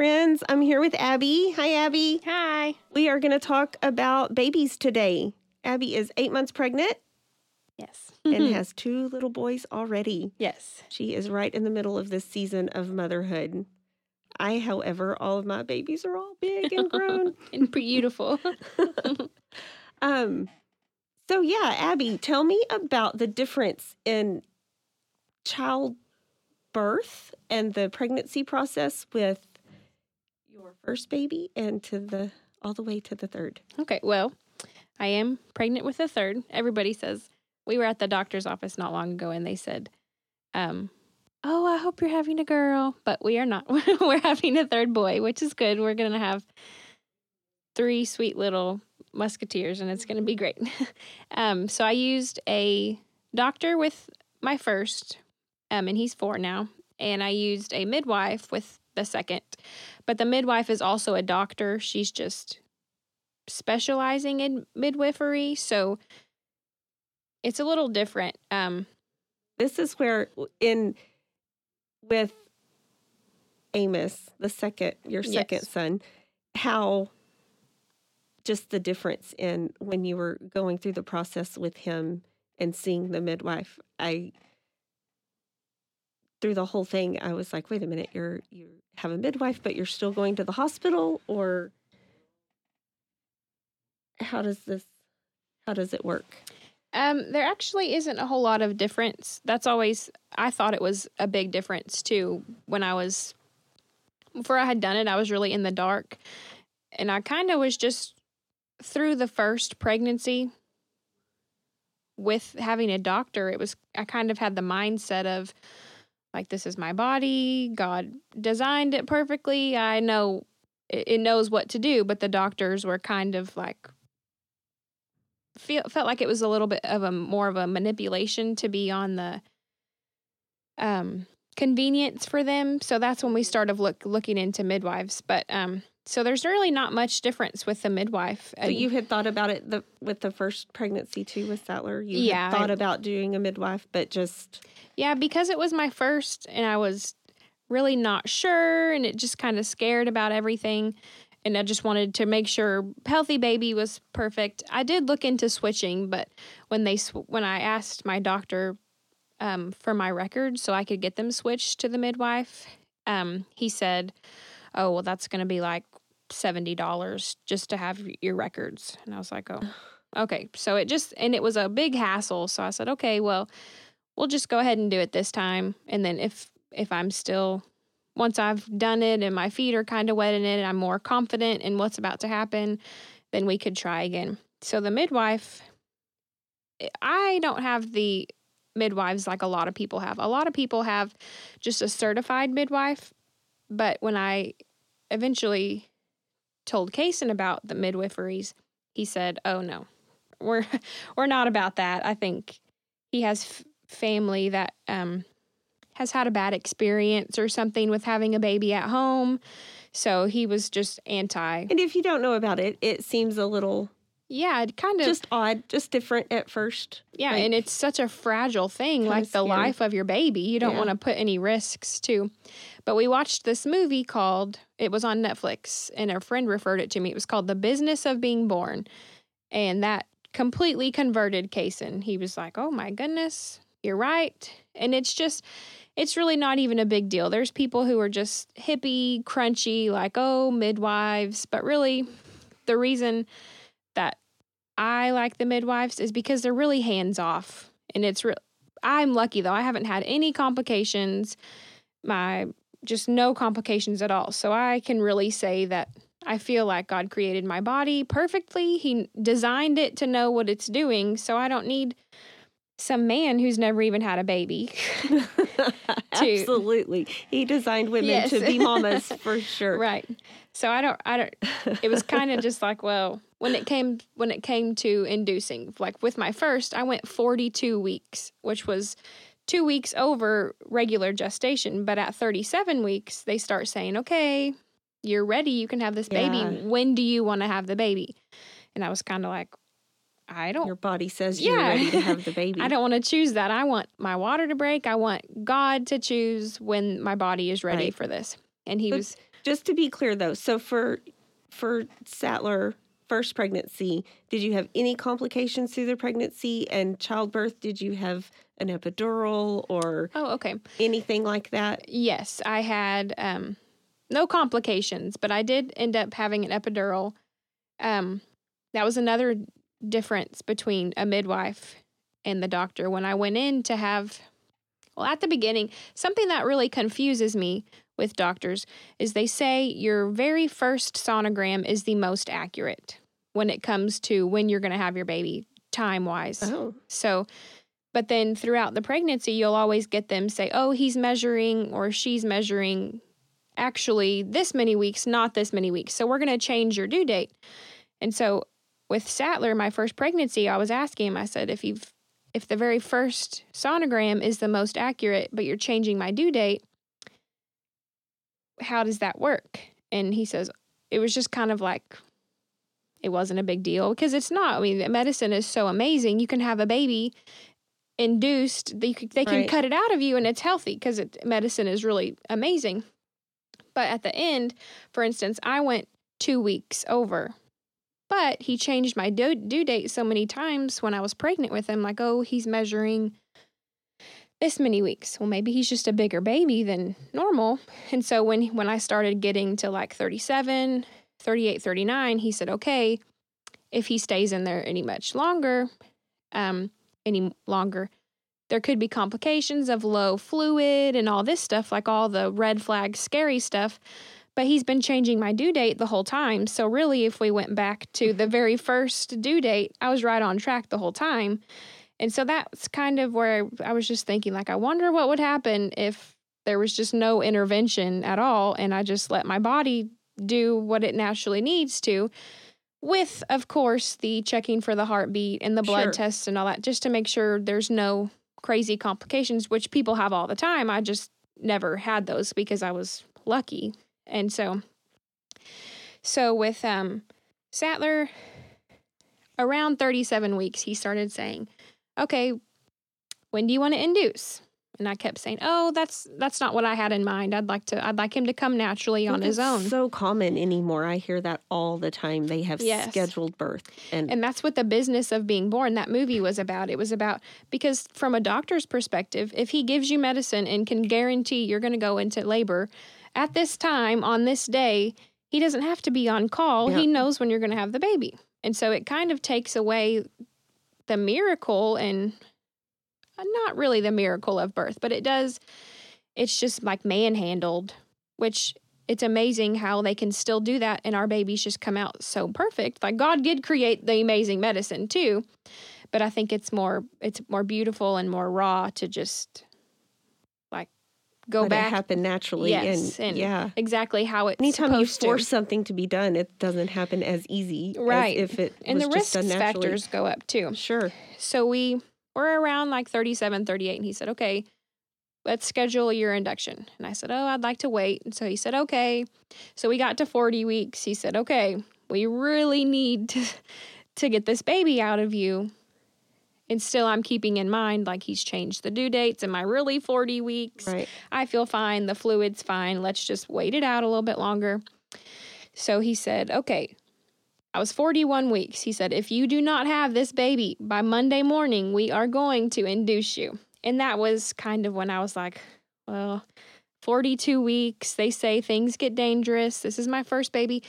Friends. I'm here with Abby. Hi, Abby. Hi. We are going to talk about babies today. Abby is eight months pregnant Yes. and has two little boys already. yes. She is right in the middle of this season of motherhood. I, however, all of my babies are all big and grown. And beautiful. um, so yeah, Abby, tell me about the difference in childbirth and the pregnancy process with your first baby and to the all the way to the third. okay. Well, I am pregnant with a third. Everybody says we were at the doctor's office not long ago and they said, um, Oh, I hope you're having a girl. But we are not. we're having a third boy, which is good. We're going to have three sweet little musketeers and it's going to be great. um, so I used a doctor with my first, um, and he's four now. And I used a midwife with the second. But the midwife is also a doctor. She's just specializing in midwifery. So it's a little different. Um, This is where in with Amos, the second your second Yes. son, how just the difference in when you were going through the process with him and seeing the midwife. I through the whole thing, I was like, wait a minute, you're you have a midwife, but you're still going to the hospital, or how does this how does it work? Um, there actually isn't a whole lot of difference. That's always I thought it was a big difference too when I was before I had done it, I was really in the dark. And I kind of was just through the first pregnancy with having a doctor, it was I kind of had the mindset of like this is my body, God designed it perfectly. I know it, knows what to do, but the doctors were kind of like feel felt like it was a little bit of a more of a manipulation to be on the um convenience for them. So that's when we started look looking into midwives. But um so there's really not much difference with the midwife So you had thought about it the, with the first pregnancy too with Sattler. You Yeah, thought about doing a midwife, but just yeah because it was my first and i was really not sure and it just kind of scared about everything and i just wanted to make sure healthy baby was perfect i did look into switching but when they sw- when i asked my doctor um, for my records so i could get them switched to the midwife um, he said oh well that's going to be like $70 just to have your records. And i was like oh okay. So it just and it was a big hassle. So i said okay well we'll just go ahead and do it this time. And then if if i'm still once i've done it and my feet are kind of wet in it and i'm more confident in what's about to happen then we could try again. So the midwife eh, i don't have the midwives like a lot of people have. A lot of people have just a certified midwife but when i eventually told Kaysen about the midwiferys he said oh no we're we're not about that i think he has f- family that um, has had a bad experience or something with having a baby at home. So he was just anti. and if you don't know about it, it seems a little Yeah, it kind of just odd, just different at first. yeah, like, and it's such a fragile thing, like the scary. life of your baby. You don't Yeah. want to put any risks to. But we watched this movie called it was on Netflix, and a friend referred it to me. It was called The Business of Being Born, and that completely converted Kaysen. He was like, "Oh my goodness, you're right," and it's just. It's really not even a big deal. There's people who are just hippie, crunchy, like, oh, midwives. But really, the reason I like the midwives is because they're really hands off. And it's real. I'm lucky though. I haven't had any complications. My just no complications at all. So I can really say that I feel like God created my body perfectly. He designed it to know what it's doing. So I don't need some man who's never even had a baby. Absolutely. He designed women Yes. to be mamas for sure. right. So I don't I don't it was kind of just like well when it came when it came to inducing like with my first i went 42 weeks which was two weeks over regular gestation but at 37 weeks they start saying okay you're ready you can have this baby Yeah. when do you want to have the baby and i was kind of like i don't Your body says you're Yeah. ready to have the baby. I don't want to choose that. I want my water to break. I want God to choose when my body is ready Right. for this. And he But- was Just to be clear though, so for for Sattler first pregnancy, did you have any complications through the pregnancy and childbirth? Did you have an epidural or Oh, okay. anything like that? Yes, I had um, no complications, but I did end up having an epidural. Um, that was another difference between a midwife and the doctor. When I went in to have, well, at the beginning, something that really confuses me with doctors is they say your very first sonogram is the most accurate when it comes to when you're going to have your baby time wise. Oh, So, but then throughout the pregnancy, you'll always get them say, oh, he's measuring or she's measuring actually this many weeks, not this many weeks. So we're going to change your due date. And so with Sattler, my first pregnancy, I was asking him, I said, if you've, if the very first sonogram is the most accurate, but you're changing my due date, how does that work? And he says, it was just kind of like, it wasn't a big deal because it's not. I mean, medicine is so amazing. You can have a baby induced, they, they can Right. cut it out of you and it's healthy because medicine is really amazing. But at the end, for instance, I went two weeks over. But he changed my due, due date so many times when I was pregnant with him. Like, oh, he's measuring this many weeks. Well, maybe he's just a bigger baby than normal. And so when when I started getting to like 37, 38, 39, he said, okay, if he stays in there any much longer, um, any longer, there could be complications of low fluid and all this stuff, like all the red flag scary stuff. But he's been changing my due date the whole time. So, really, if we went back to the very first due date, I was right on track the whole time. And so that's kind of where I was just thinking, like, I wonder what would happen if there was just no intervention at all and I just let my body do what it naturally needs to, with, of course, the checking for the heartbeat and the blood Sure. tests and all that, just to make sure there's no crazy complications, which people have all the time. I just never had those because I was lucky. And so, so with um, Sattler, around 37 weeks, he started saying, okay, when do you want to induce? And I kept saying, "Oh, that's that's not what I had in mind. I'd like to I'd like him to come naturally on his own." So common anymore. I hear that all the time. They have Yes. scheduled birth, and, And that's what the business of being born, that movie was about. It was about, because from a doctor's perspective, if he gives you medicine and can guarantee you're going to go into labor at this time on this day, he doesn't have to be on call. He knows when you're going to have the baby. And so it kind of takes away the miracle and uh, not really the miracle of birth, but it does, it's just like manhandled, which it's amazing how they can still do that and our babies just come out so perfect. Like God did create the amazing medicine too, but I think it's more it's more beautiful and more raw to just go let it back happen naturally. Yes, and, and yeah. exactly how it's Anytime you supposed to. force something to be done, it doesn't happen as easy, as Right. if it and was the risk factors go up too. Sure. So we were around like 37, 38, and he said, okay, let's schedule your induction. And I said, oh, I'd like to wait. And so he said, okay. So we got to 40 weeks. He said, okay, we really need to, to get this baby out of you. And still, I'm keeping in mind like he's changed the due dates. Am I really 40 weeks? Right. I feel fine. The fluid's fine. Let's just wait it out a little bit longer. So he said, okay. I was 41 weeks. He said, if you do not have this baby by Monday morning, we are going to induce you. And that was kind of when I was like, well, 42 weeks. They say things get dangerous. This is my first baby.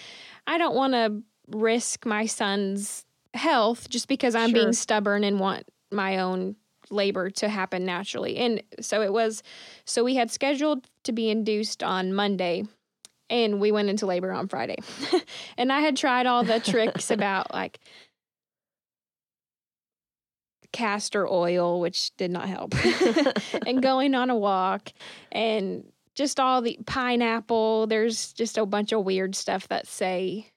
I don't want to risk my son's health just because I'm Sure. being stubborn and want my own labor to happen naturally. And so it was, so we had scheduled to be induced on Monday and we went into labor on Friday. and I had tried all the tricks about like castor oil, which did not help, and going on a walk and just all the pineapple. There's just a bunch of weird stuff that say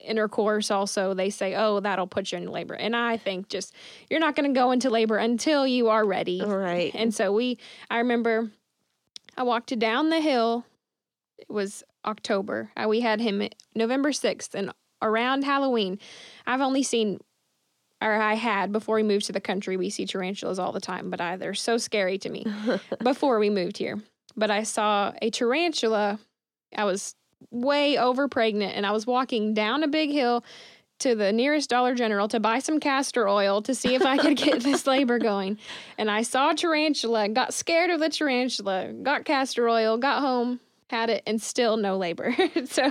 intercourse also they say oh that'll put you in labor and i think just you're not going to go into labor until you are ready right. and so we, I remember I walked down the hill. It was October. Uh, We had him November 6th and around Halloween. I've only seen, or I had before we moved to the country, we see tarantulas all the time, but I, they're so scary to me before we moved here. But I saw a tarantula. I was way over pregnant and I was walking down a big hill to the nearest Dollar General to buy some castor oil to see if I could get this labor going. And I saw a tarantula, got scared of the tarantula, got castor oil, got home, had it, and still no labor. so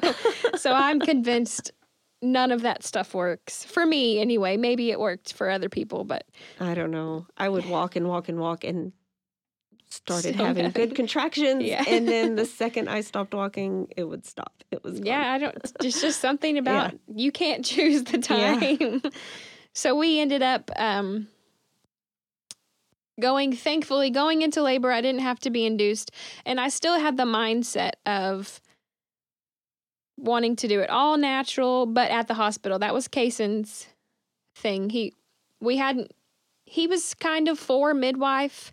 so I'm convinced none of that stuff works. For me anyway. Maybe it worked for other people, but I don't know. I would walk and walk and walk and started Still having nothing. good contractions. Yeah. And then the second I stopped walking, it would stop. It was gone. Yeah, I don't. It's just something about you can't choose the Yeah. time. so we ended up um, going. Thankfully, going into labor, I didn't have to be induced, and I still had the mindset of wanting to do it all natural, but at the hospital. That was Kaysen's thing. He, we hadn't. He was kind of for midwife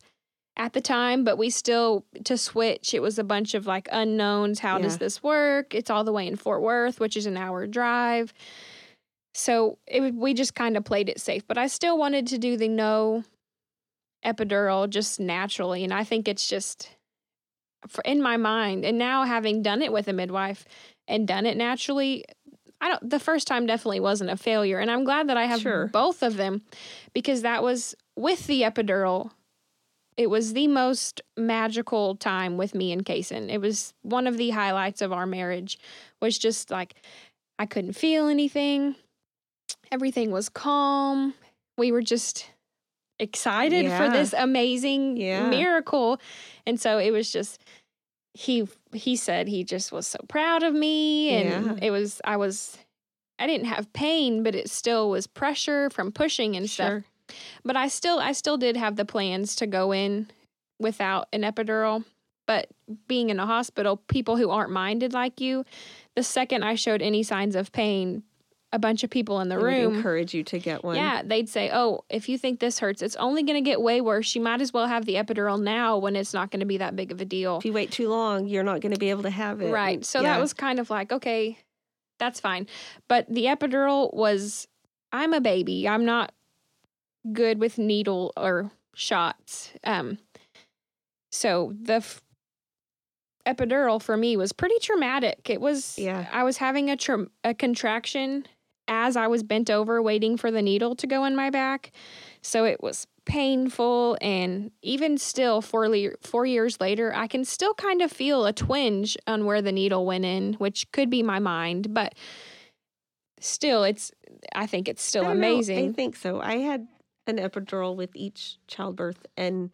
at the time, but we still to switch. It was a bunch of like unknowns. How does this work? It's all the way in Fort Worth, which is an hour drive. So it we just kind of played it safe, but I still wanted to do the no epidural just naturally, and I think it's just for in my mind. And now having done it with a midwife and done it naturally, I don't. The first time definitely wasn't a failure, and I'm glad that I have Sure. both of them because that was with the epidural. It was the most magical time with me and Kaysen. It was one of the highlights of our marriage. Was just like I couldn't feel anything. Everything was calm. We were just excited for this amazing Yeah. miracle. And so it was just he he said he just was so proud of me and Yeah. it was I was I didn't have pain, but it still was pressure from pushing and stuff. But I still I still did have the plans to go in without an epidural. But being in a hospital, people who aren't minded like you, the second I showed any signs of pain, a bunch of people in the They room encourage you to get one. yeah, they'd say, "Oh, if you think this hurts, it's only going to get way worse. You might as well have the epidural now when it's not going to be that big of a deal." If you wait too long, you're not going to be able to have it. Right. So Yeah. that was kind of like, okay, that's fine. But the epidural was I'm a baby. I'm not good with needle or shots. Um so the f- epidural for me was pretty traumatic. It was Yeah. I was having a tra- a contraction as I was bent over waiting for the needle to go in my back. So it was painful and even still four, le- four years later i can still kind of feel a twinge on where the needle went in which could be my mind but still it's i think it's still I don't know. amazing I think so. I had an epidural with each childbirth, and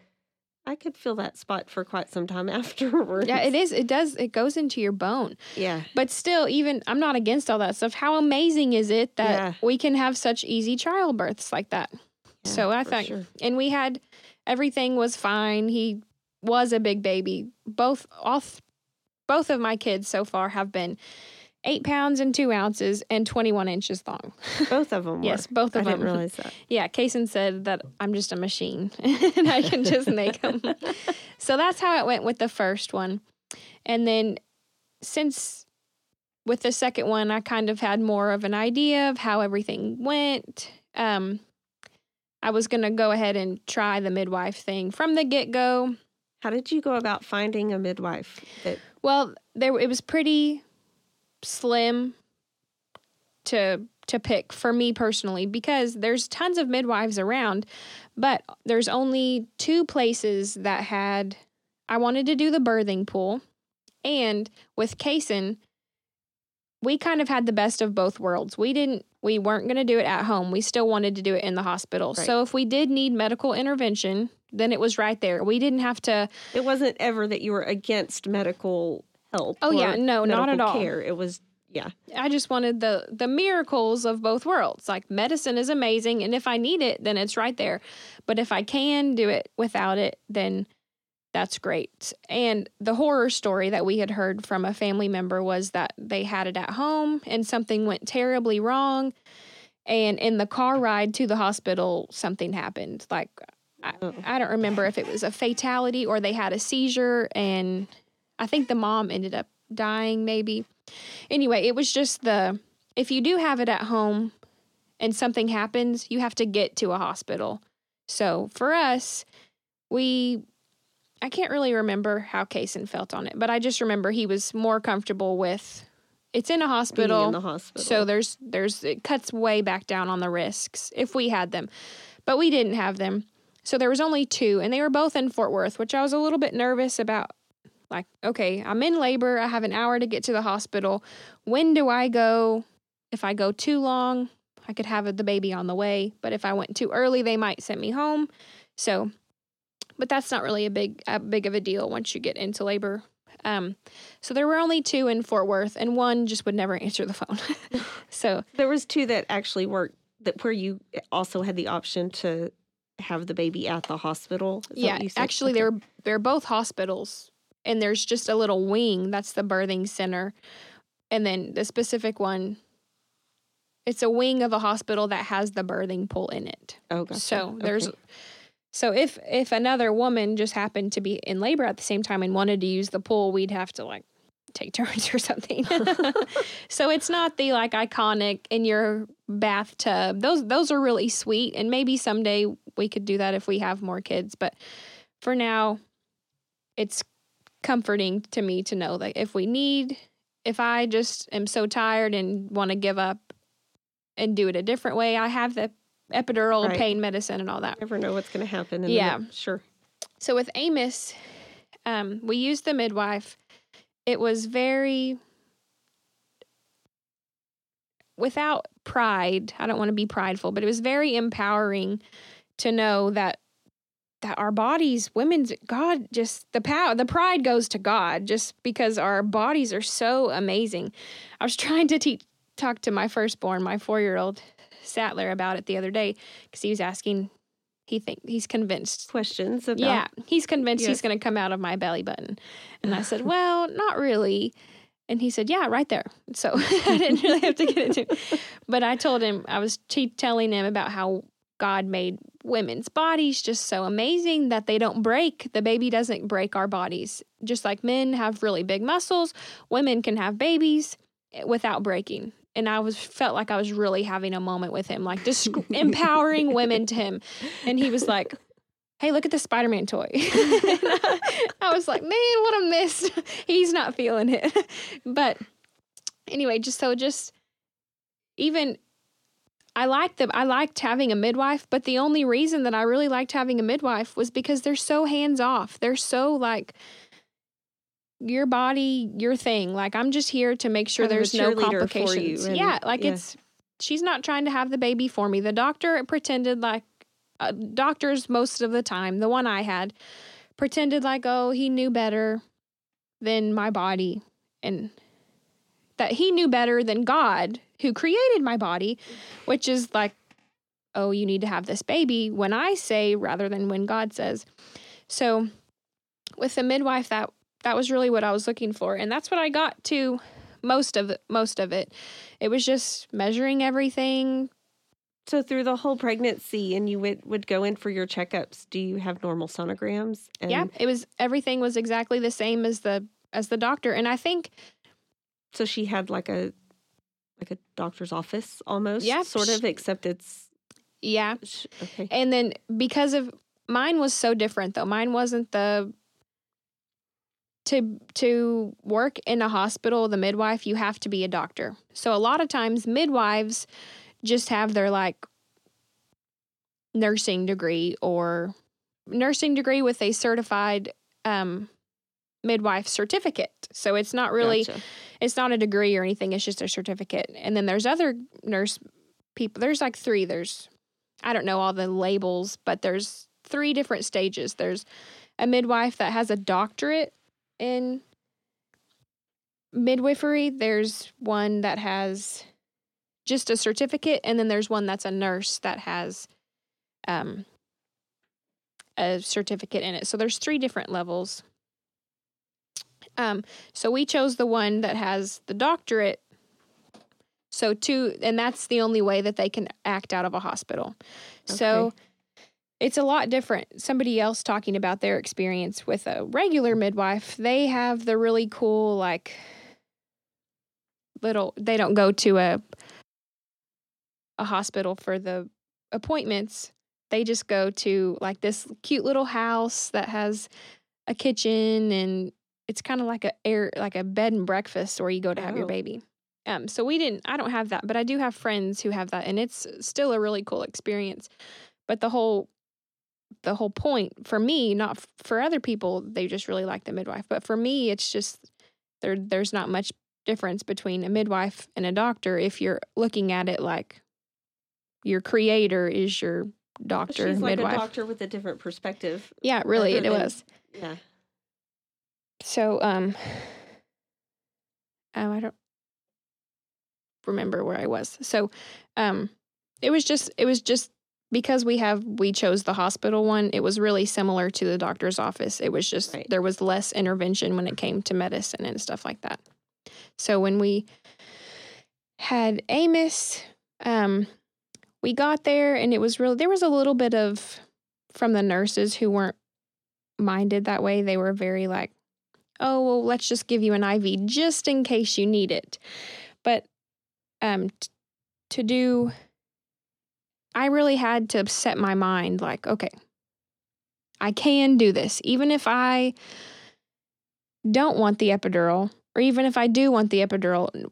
I could feel that spot for quite some time afterwards. yeah it is it does it goes into your bone Yeah. but still even i'm not against all that stuff how amazing is it that Yeah. we can have such easy childbirths like that Yeah, so i think sure. and we had everything was fine he was a big baby both all both of my kids so far have been eight pounds and two ounces and 21 inches long both of them. yes were. both I of didn't them realize that. yeah Kaysen said that i'm just a machine and i can just make them so that's how it went with the first one and then since with the second one i kind of had more of an idea of how everything went um i was going to go ahead and try the midwife thing from the get-go How did you go about finding a midwife? That well there it was pretty slim to to pick for me personally because there's tons of midwives around but there's only two places that had I wanted to do the birthing pool and with Kaysen we kind of had the best of both worlds. We didn't we weren't going to do it at home. We still wanted to do it in the hospital. Right. So if we did need medical intervention, then it was right there. We didn't have to it wasn't ever that you were against medical help. Oh, yeah, no, not at all. Care. It was yeah. I just wanted the the miracles of both worlds. Like medicine is amazing and if I need it then it's right there. But if I can do it without it then that's great. And the horror story that we had heard from a family member was that they had it at home and something went terribly wrong and in the car ride to the hospital something happened. Like I. I don't remember if it was a fatality or they had a seizure and I think the mom ended up dying maybe. Anyway, it was just the if you do have it at home and something happens, you have to get to a hospital. So for us, we I can't really remember how Kaysen felt on it, but I just remember he was more comfortable with it's in a hospital. in the hospital. So there's there's it cuts way back down on the risks if we had them. But we didn't have them. So there was only two and they were both in Fort Worth, which I was a little bit nervous about. Like, okay, I'm in labor, I have an hour to get to the hospital. When do I go? If I go too long, I could have the baby on the way, but if I went too early, they might send me home. So but that's not really a big a big of a deal once you get into labor. Um, so there were only two in Fort Worth, and one just would never answer the phone. so there was two that actually worked that where you also had the option to have the baby at the hospital. Is yeah, what you said? actually Okay. they're they're both hospitals, and there's just a little wing that's the birthing center, and then the specific one. It's a wing of a hospital that has the birthing pool in it. oh, gotcha. So there's Okay. so if if another woman just happened to be in labor at the same time and wanted to use the pool, we'd have to like take turns or something. so it's not the like iconic in your bathtub. Those those are really sweet and maybe someday we could do that if we have more kids, but for now it's comforting to me to know that if we need if I just am so tired and want to give up and do it a different way, I have the epidural Right. pain medicine and all that. never know what's going to happen. Yeah. sure. So with Amos, um, we used the midwife. It was very without pride. I don't want to be prideful, but it was very empowering to know that that our bodies, women's God, just the power, the pride goes to God, just because our bodies are so amazing. I was trying to teach, talk to my firstborn, my four year old Sattler, about it the other day because he was asking. He think he's convinced Questions about yeah, he's convinced Yeah. he's going to come out of my belly button. And I said, Well, not really. And he said, Yeah, right there. So I didn't really have to get into it. But I told him, I was te- telling him about how God made women's bodies just so amazing that they don't break. The baby doesn't break our bodies. Just like men have really big muscles, women can have babies without breaking. And I was felt like I was really having a moment with him, like just empowering women to him. And he was like, hey, look at the Spider Man toy. I was like, man, what a miss. He's not feeling it. but anyway, just so just even I liked them. I liked having a midwife, but the only reason that I really liked having a midwife was because they're so hands off. They're so like your body, your thing. Like I'm just here to make sure a there's no for you complications. yeah, like yeah. it's she's not trying to have the baby for me. The doctor pretended like uh, doctors most of the time. The one I had pretended like oh he knew better than my body and that he knew better than God who created my body, which is like oh you need to have this baby when I say rather than when God says. So with the midwife that that was really what I was looking for and that's what I got to most of it most of it. It was just measuring everything, So through the whole pregnancy, and you would would go in for your checkups. Do you have normal sonograms? And yeah, it was everything was exactly the same as the as the doctor, and I think So she had like a like a doctor's office almost. Yeah, Sort of, except it's yeah. okay. And then because of mine was so different though, mine wasn't the to to work in a hospital, the midwife you have to be a doctor. So a lot of times midwives just have their like nursing degree or nursing degree with a certified um midwife certificate. So it's not really Gotcha. it's not a degree or anything it's just a certificate and then there's other nurse people there's like three there's i don't know all the labels but there's three different stages there's a midwife that has a doctorate in midwifery there's one that has just a certificate and then there's one that's a nurse that has um a certificate in it so there's three different levels um so we chose the one that has the doctorate. So two and that's the only way that they can act out of a hospital. So it's a lot different. Somebody else talking about their experience with a regular midwife, they have the really cool like little they don't go to a a hospital for the appointments. They just go to like this cute little house that has a kitchen and it's kind of like a air like a bed and breakfast where you go to have your Oh. baby. Um, so we didn't. I don't have that, but I do have friends who have that, and it's still a really cool experience. But the whole, the whole point for me, not f- for other people, they just really like the midwife. But for me, it's just there. There's not much difference between a midwife and a doctor if you're looking at it like your creator is your doctor She's like midwife. a doctor with a different perspective. Yeah, really, it than- was. Yeah. So, um, oh, I don't remember where I was. So, um, it was just, it was just because we have, we chose the hospital one. It was really similar to the doctor's office. It was just, Right. there was less intervention when it came to medicine and stuff like that. So when we had Amos, um, we got there and it was really, there was a little bit of, from the nurses who weren't minded that way. They were very like, oh, well, let's just give you an IV just in case you need it. But um, t- to do, I really had to set my mind like, okay, I can do this. Even if I don't want the epidural, or even if I do want the epidural,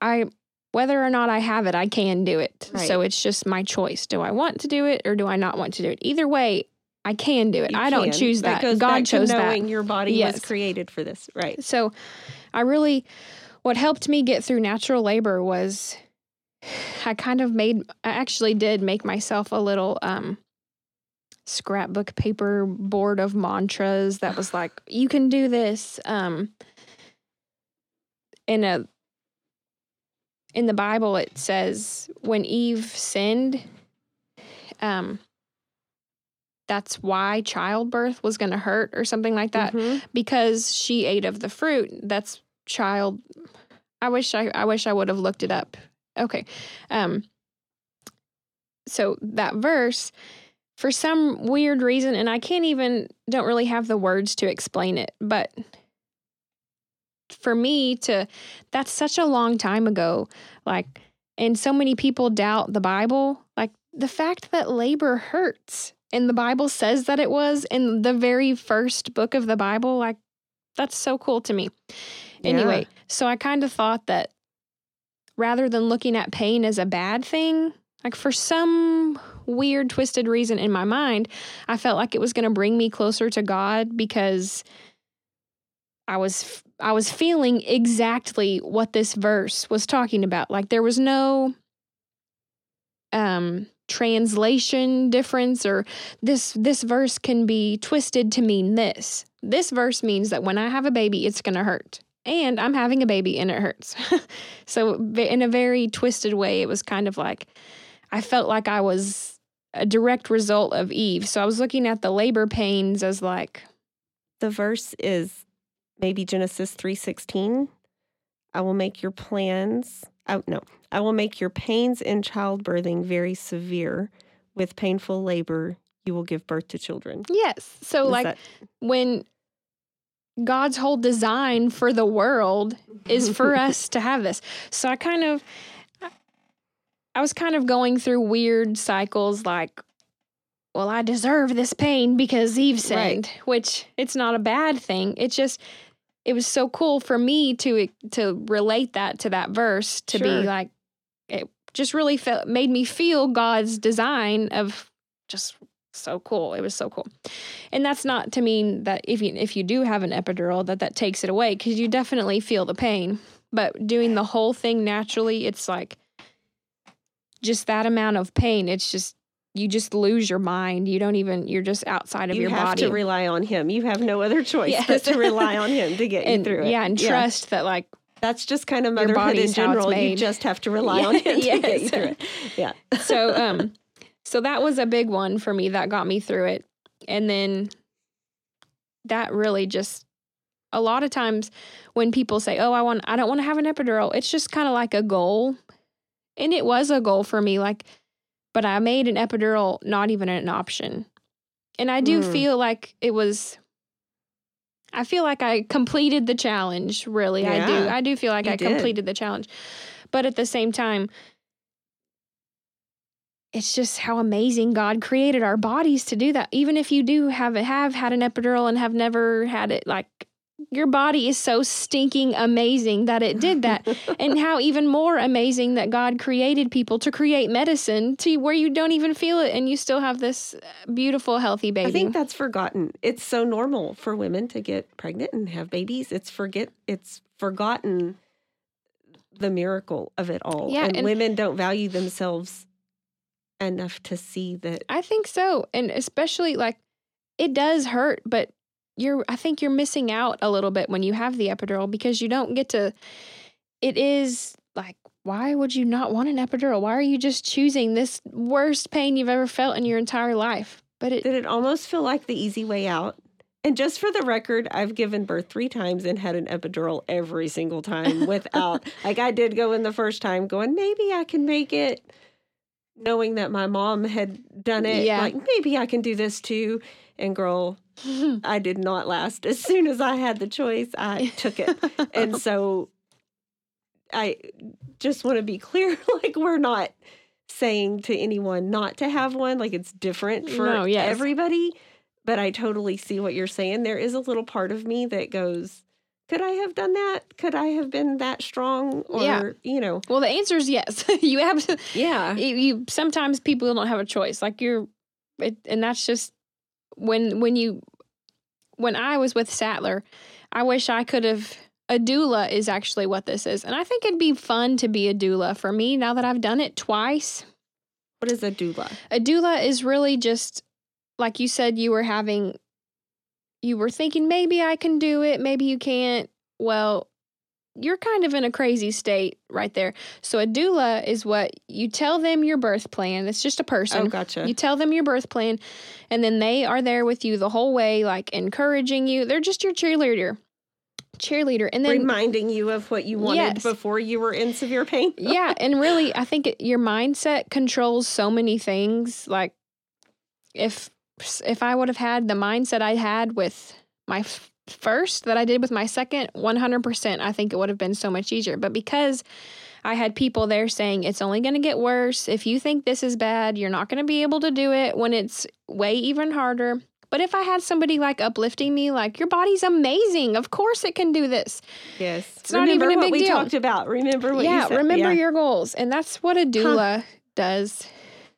I, whether or not I have it, I can do it. Right. So it's just my choice. Do I want to do it or do I not want to do it? Either way, I can do it. You I don't choose that. goes God chose to that. knowing your body Yes. was created for this. Right. So I really, what helped me get through natural labor was I kind of made, I actually did make myself a little um, scrapbook paper board of mantras that was like, you can do this. Um, in a, in the Bible, it says when Eve sinned, um, that's why childbirth was going to hurt or something like that Mhm. because she ate of the fruit. That's child. I wish I I wish I would have looked it up. Okay. Um so that verse for some weird reason and I can't even don't really have the words to explain it, but for me to that's such a long time ago like and so many people doubt the Bible, like the fact that labor hurts and the Bible says that it was in the very first book of the Bible, like that's so cool to me. Anyway, so I kind of thought that rather than looking at pain as a bad thing, like for some weird twisted reason in my mind, I felt like it was going to bring me closer to God because I was I was feeling exactly what this verse was talking about. Like there was no um translation difference or this this verse can be twisted to mean this. This verse means that when I have a baby it's going to hurt. And I'm having a baby and it hurts. so in a very twisted way it was kind of like I felt like I was a direct result of Eve. So I was looking at the labor pains as like The verse is maybe Genesis 3:16. I will make your plans. Oh, no. I will make your pains in childbirthing very severe. With painful labor, you will give birth to children. yes. So Is like that- when God's whole design for the world is for us to have this. So I kind of I was kind of going through weird cycles like well, I deserve this pain because Eve Right. sinned, which it's not a bad thing. It's just it was so cool for me to to relate that to that verse to Sure. be like it just really felt made me feel God's design of just so cool. It was so cool. And that's not to mean that if you if you do have an epidural that that takes it away cuz you definitely feel the pain. But doing the whole thing naturally, it's like just that amount of pain. It's just you just lose your mind. You don't even you're just outside of you your have body. to rely on him. You have no other choice Yes. but to rely on him to get and you through it. yeah, and trust that like That's just kind of motherhood in body's how it's general. You just have to rely Yeah, on him to get you through it. Yeah. so um so that was a big one for me that got me through it and then that really just a lot of times when people say oh i want i don't want to have an epidural it's just kind of like a goal and it was a goal for me like but i made an epidural not even an option and i do Mm. feel like it was i feel like i completed the challenge really i do i do feel like i did. completed the challenge but at the same time it's just how amazing God created our bodies to do that. Even if you do have have had an epidural and have never had it like your body is so stinking amazing that it did that. and how even more amazing that God created people to create medicine to where you don't even feel it and you still have this uh, beautiful, healthy baby. I think that's forgotten. It's so normal for women to get pregnant and have babies. It's forget it's forgotten the miracle of it all. Yeah, and, and- women don't value themselves enough to see that I think so. And especially like it does hurt, but you're I think you're missing out a little bit when you have the epidural because you don't get to it is like why would you not want an epidural? Why are you just choosing this worst pain you've ever felt in your entire life? But it did it almost feel like the easy way out? And just for the record, I've given birth three times and had an epidural every single time without, like, I did go in the first time going, maybe I can make it, knowing that my mom had done it. Yeah. Like, maybe I can do this too. And girl, I did not last. As soon as I had the choice, I took it. and so I just want to be clear like, we're not saying to anyone not to have one. Like, it's different for No, yes. everybody. But I totally see what you're saying. There is a little part of me that goes, could I have done that? Could I have been that strong? Or, Yeah. you know, well the answer is yes. you have to yeah. you, you sometimes people don't have a choice like you're it, and that's just when when you when i was with sattler i wish i could have a doula is actually what this is and i think it'd be fun to be a doula for me now that i've done it twice What is a doula? a doula is really just like you said you were having you were thinking maybe i can do it maybe you can't well you're kind of in a crazy state right there so a doula is what you tell them your birth plan it's just a person Oh, gotcha. you tell them your birth plan and then they are there with you the whole way like encouraging you they're just your cheerleader cheerleader and then Reminding you of what you wanted Yes. before you were in severe pain. yeah and really i think it, your mindset controls so many things like if if i would have had the mindset i had with my first that i did with my second 100% i think it would have been so much easier but because i had people there saying it's only going to get worse if you think this is bad you're not going to be able to do it when it's way even harder but if i had somebody like uplifting me like your body's amazing of course it can do this Yes. It's not Remember even a what we deal. talked about. Remember what you yeah, said. remember Yeah. your goals. And that's what a doula does,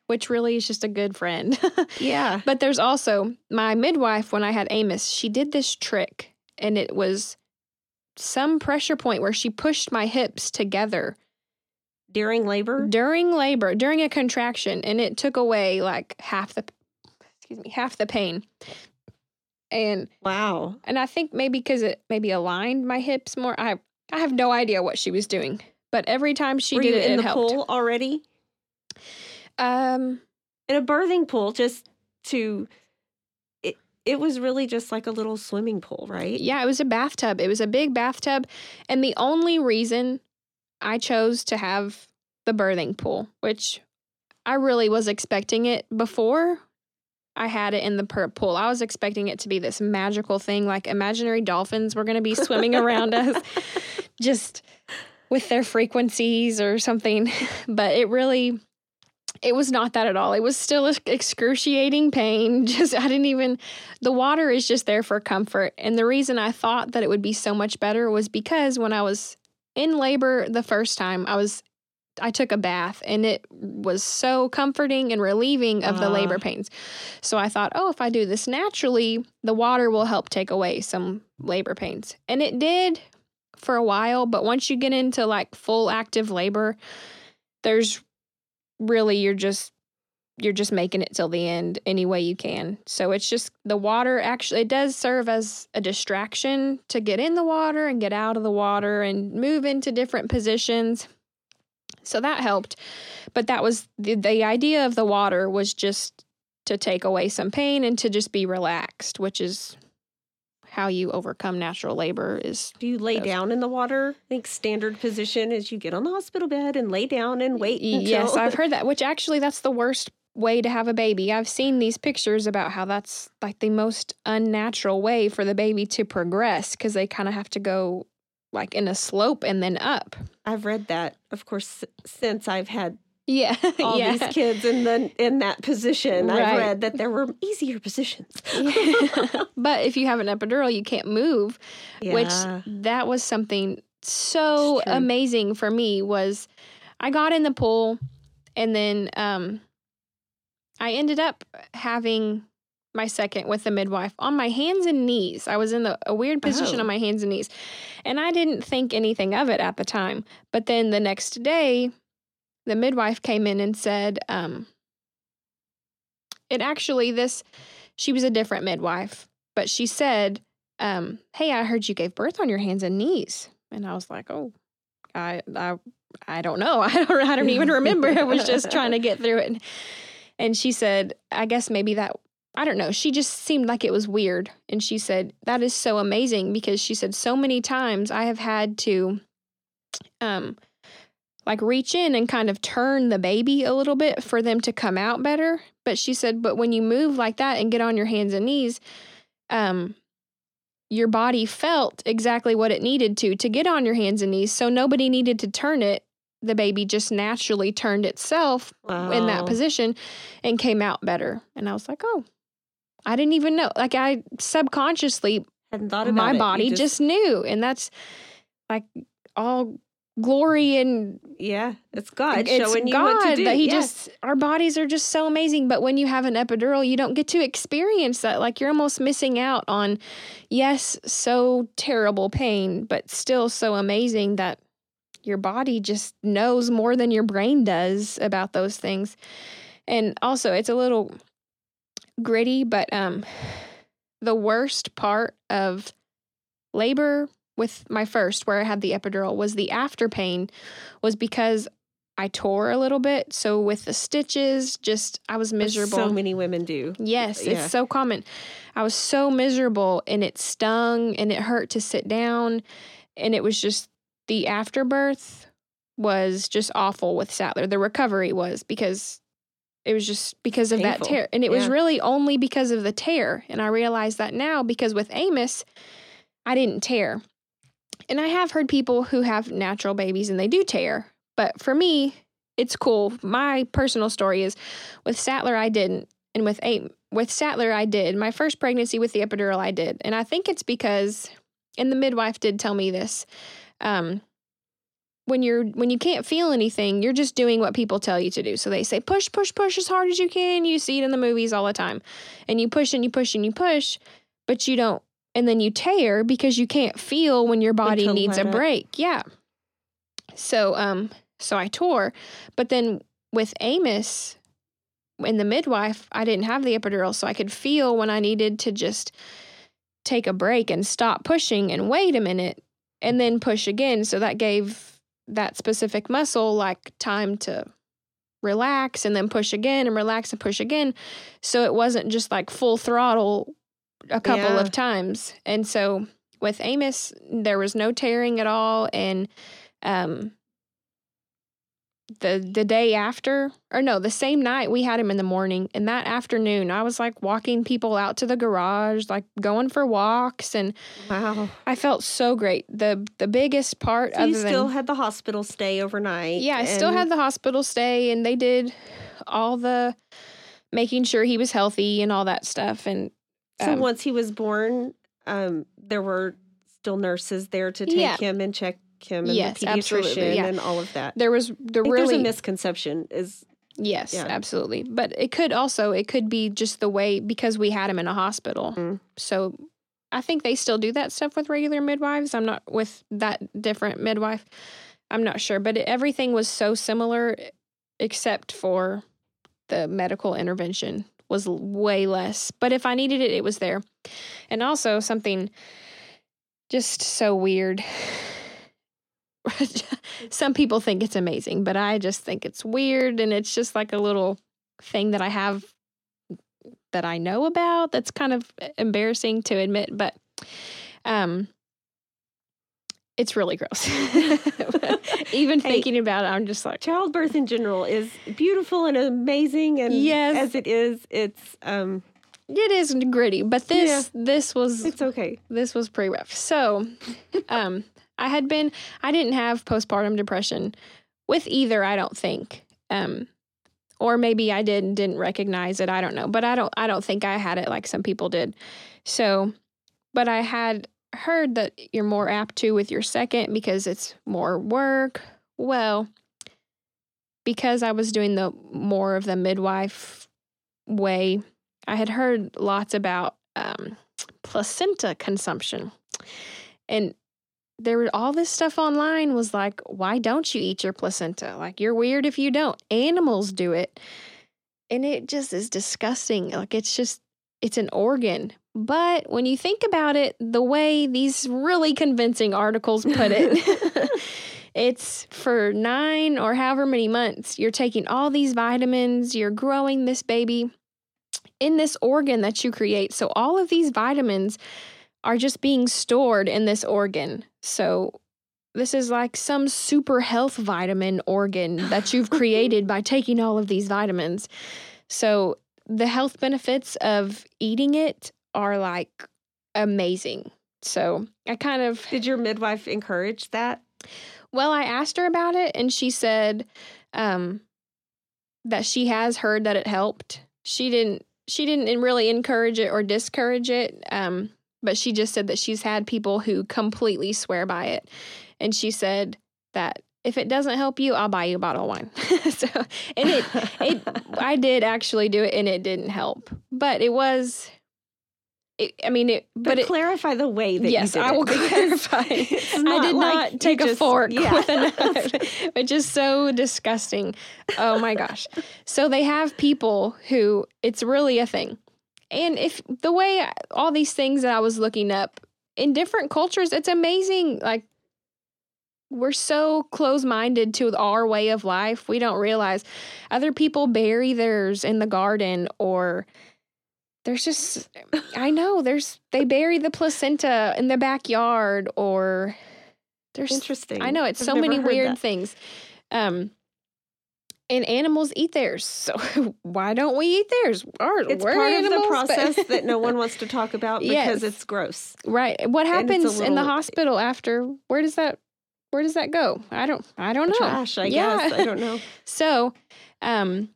which really is just a good friend. Yeah. but there's also my midwife when I had Amos, she did this trick and it was some pressure point where she pushed my hips together During labor. during labor, during a contraction, and it took away like half the excuse me, half the pain. And Wow. and I think maybe because it maybe aligned my hips more. I I have no idea what she was doing, but every time she were did it, in it the helped. pool already? Um, In a birthing pool, just to. It, it was really just like a little swimming pool, right? yeah, it was a bathtub. It was a big bathtub, and the only reason I chose to have the birthing pool, which I really was expecting it before I had it in the per- pool. I was expecting it to be this magical thing, like imaginary dolphins were going to be swimming around us, just with their frequencies or something. But it really, it was not that at all. It was still excruciating pain. Just, I didn't even, the water is just there for comfort. And the reason I thought that it would be so much better was because when I was in labor the first time, I was, I took a bath and it was so comforting and relieving of the Ah. labor pains. So I thought, oh, if I do this naturally, the water will help take away some labor pains. And it did for a while, but once you get into like full active labor, there's really you're just you're just making it till the end any way you can. So it's just the water actually it does serve as a distraction to get in the water and get out of the water and move into different positions. So that helped. But that was the, the idea of the water was just to take away some pain and to just be relaxed, which is how you overcome natural labor is Do you lay Yes. down in the water? I think standard position is you get on the hospital bed and lay down and wait until. Yes, I've heard that, which actually that's the worst way to have a baby. I've seen these pictures about how that's like the most unnatural way for the baby to progress because they kind of have to go like in a slope and then up. I've read that, of course, since I've had Yeah. all yeah. these kids in the in that position. I've read that there were easier positions. but if you have an epidural, you can't move, which that was something so amazing for me was I got in the pool and then um I ended up having my second with the midwife on my hands and knees. I was in the, a weird position Oh. on my hands and knees. And I didn't think anything of it at the time. But then the next day, the midwife came in and said, um, it actually, this, she was a different midwife, but she said, um, Hey, I heard you gave birth on your hands and knees. And I was like, Oh, I, I, I don't know. I don't, I don't even remember. I was just trying to get through it. And she said, I guess maybe that, I don't know. She just seemed like it was weird. And she said, That is so amazing because she said, So many times I have had to, um, like reach in and kind of turn the baby a little bit for them to come out better. But she said, But when you move like that and get on your hands and knees, um, your body felt exactly what it needed to to get on your hands and knees. So nobody needed to turn it. The baby just naturally turned itself in that position and came out better. And I was like, oh, I didn't even know. Like I subconsciously, Hadn't thought about my it. Body just, knew. And that's like all glory and yeah, it's God it's showing you God what to do. that He Yeah. just our bodies are just so amazing. But when you have an epidural, you don't get to experience that. Like you're almost missing out on, yes, so terrible pain, but still so amazing that your body just knows more than your brain does about those things. And also, it's a little gritty, but um, the worst part of labor with my first, where I had the epidural, was the after pain, was because I tore a little bit. So with the stitches, just I was miserable. So many women do. Yes, Yeah. it's so common. I was so miserable and it stung and it hurt to sit down. And it was just the afterbirth was just awful with Sattler. The recovery was because it was just because of that tear. And it was really only because of the tear. And I realize that now because with Amos, I didn't tear. And I have heard people who have natural babies and they do tear. But for me, it's cool. My personal story is with Sattler, I didn't. And with eight, with Sattler, I did. My first pregnancy with the epidural, I did. And I think it's because, and the midwife did tell me this. Um, when you're when you can't feel anything, you're just doing what people tell you to do. So they say push, push, push as hard as you can. You see it in the movies all the time, and you push and you push and you push, but you don't. And then you tear because you can't feel when your body needs a break. Yeah. So um, so I tore, but then with Amos and the midwife, I didn't have the epidural, so I could feel when I needed to just take a break and stop pushing and wait a minute and then push again. So that gave that specific muscle like time to relax and then push again and relax and push again. So it wasn't just like full throttle a couple Yeah. of times. And so with Amos, there was no tearing at all. And um, the the day after or no the same night we had him in the morning and that afternoon i was like walking people out to the garage like going for walks and Wow. i felt so great the the biggest part So you still than had the hospital stay overnight. yeah i still had the hospital stay and they did all the making sure he was healthy and all that stuff and So um, once he was born, um, there were still nurses there to take Yeah. him and check him and Yes, the pediatrician yeah. and all of that. there was there really a misconception is Yes, Yeah. absolutely. But it could also it could be just the way because we had him in a hospital. Mm. So I think they still do that stuff with regular midwives. I'm not with that different midwife. I'm not sure, but it, everything was so similar except for the medical intervention was way less. But if I needed it, it was there. And also something just so weird. Some people think it's amazing, but I just think it's weird and it's just like a little thing that I have that I know about that's kind of embarrassing to admit, but um it's really gross. Even Hey. thinking about it, I'm just like childbirth in general is beautiful and amazing and Yes. as it is, it's um it is gritty, but this this was it's okay. this was pretty rough. So, um, I had been, I didn't have postpartum depression with either, I don't think. Um, or maybe I did and didn't recognize it. I don't know, but I don't. I don't think I had it like some people did. So, but I had heard that you're more apt to with your second because it's more work. Well, because I was doing the more of the midwife way, I had heard lots about um, placenta consumption. And there was all this stuff online was like, why don't you eat your placenta? Like, you're weird if you don't. Animals do it. And it just is disgusting. Like, it's just, it's an organ. But when you think about it, the way these really convincing articles put it, it's for nine or however many months, you're taking all these vitamins, you're growing this baby in this organ that you create. So all of these vitamins are just being stored in this organ. So this is like some super health vitamin organ that you've created by taking all of these vitamins. So the health benefits of eating it are like amazing. So I kind of Did your midwife encourage that? well, I asked her about it and she said um, that she has heard that it helped. She didn't she didn't really encourage it or discourage it. Um, but she just said that she's had people who completely swear by it. And she said that if it doesn't help you, I'll buy you a bottle of wine. so, and it, it, I did actually do it and it didn't help, but it was, it, I mean, it, but, but it, clarify the way that yes, you did I will clarify. I did like not take a fork yeah. with a knife, which is so disgusting. Oh my gosh. So they have people who it's really a thing. And if the way all these things that I was looking up in different cultures, it's amazing. Like, we're so close minded to our way of life. We don't realize other people bury theirs in the garden or there's just I know there's they bury the placenta in the backyard or there's Interesting. I know it's I've so many weird that. things. Um and animals eat theirs. So why don't we eat theirs? Ours, It's part animals, of the but- process that no one wants to talk about because Yes. it's gross. right. What and it's a happens in the hospital after? Where does that where does that go? I don't I don't know. Trash, I Yeah. guess. I don't know. So, um,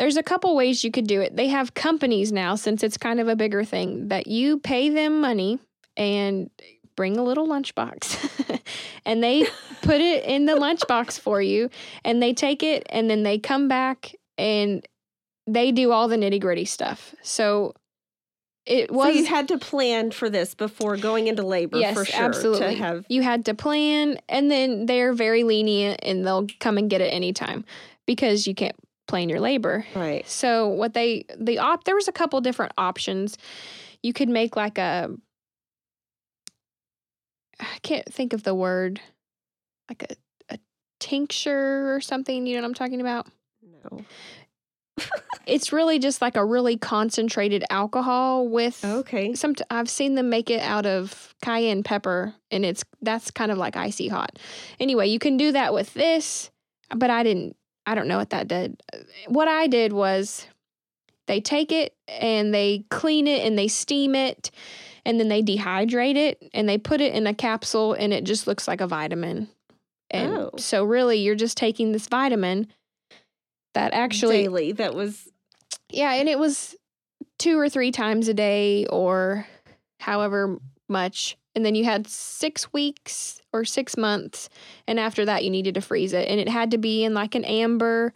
there's a couple ways you could do it. They have companies now, since it's kind of a bigger thing, that you pay them money and bring a little lunchbox, and they put it in the lunchbox for you, and they take it, and then they come back and they do all the nitty gritty stuff. So it was so you had to plan for this before going into labor Yes, for sure. absolutely. Have you had to plan and then they're very lenient and they'll come and get it anytime because you can't plan your labor right. so what they the op there was a couple different options you could make like a i can't think of the word like a, a tincture or something you know what i'm talking about No. it's really just like a really concentrated alcohol with Okay. some I've seen them make it out of cayenne pepper and it's that's kind of like icy hot. Anyway, you can do that with this, but I didn't I don't know what that did. What I did was they take it and they clean it and they steam it and then they dehydrate it and they put it in a capsule and it just looks like a vitamin. And Oh. so really you're just taking this vitamin that actually daily. That was yeah, and it was two or three times a day or however much. And then you had six weeks or six months. And after that, you needed to freeze it. And it had to be in like an amber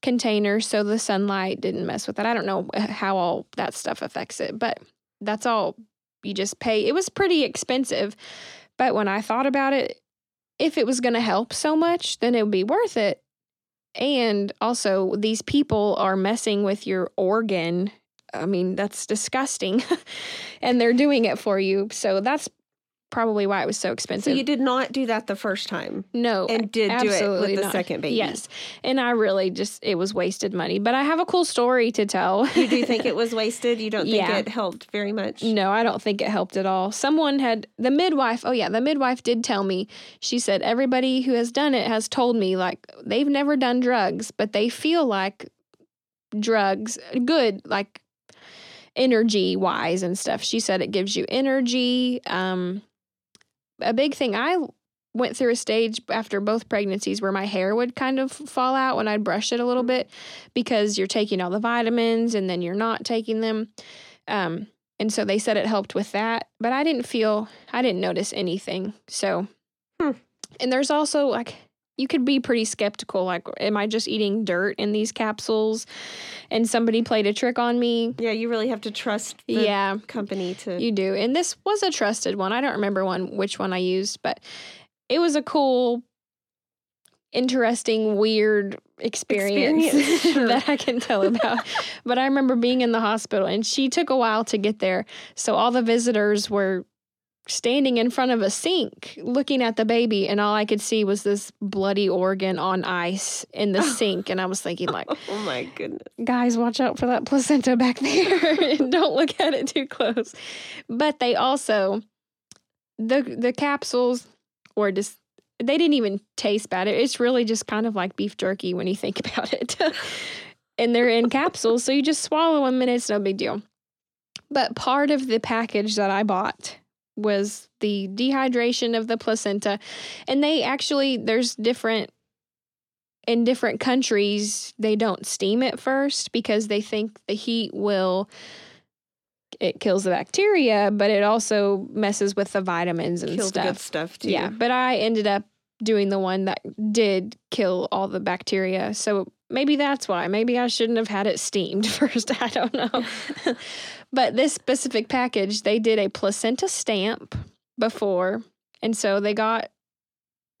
container so the sunlight didn't mess with it. I don't know how all that stuff affects it, but that's all you just pay. It was pretty expensive. But when I thought about it, if it was going to help so much, then it would be worth it. And also, these people are messing with your organ. I mean, that's disgusting. and they're doing it for you. So that's probably why it was so expensive. so you did not do that the first time no. and did do it with the not. second baby. Yes. And I really just, it was wasted money. But I have a cool story to tell. You do think it was wasted? You don't think Yeah. it helped very much? No, I don't think it helped at all. Someone had the midwife. Oh yeah, the midwife did tell me. She said everybody who has done it has told me like they've never done drugs, but they feel like drugs good like energy wise and stuff. She said it gives you energy. Um a big thing I went through a stage after both pregnancies where my hair would kind of fall out when I'd brush it a little bit because you're taking all the vitamins and then you're not taking them. Um, and so they said it helped with that, but I didn't feel, I didn't notice anything. So, Hmm. and there's also like, you could be pretty skeptical. Like, am I just eating dirt in these capsules? And somebody played a trick on me. Yeah, you really have to trust the Yeah, company to. you do. And this was a trusted one. I don't remember one which one I used, but it was a cool, interesting, weird experience, Experience, sure. that I can tell about. but I remember being in the hospital and she took a while to get there. So all the visitors were standing in front of a sink looking at the baby and all I could see was this bloody organ on ice in the sink and I was thinking like oh my goodness. guys, watch out for that placenta back there. And don't look at it too close. But they also the the capsules were just they didn't even taste bad. It's really just kind of like beef jerky when you think about it. and they're in capsules, so you just swallow them and it's no big deal. But part of the package that I bought was the dehydration of the placenta. And they actually there's different in different countries they don't steam it first because they think the heat will it kills the bacteria but it also messes with the vitamins and Kill the good stuff stuff too. yeah but i ended up doing the one that did kill all the bacteria so maybe that's why. Maybe i shouldn't have had it steamed first. I don't know. But this specific package they did a placenta stamp before and so they got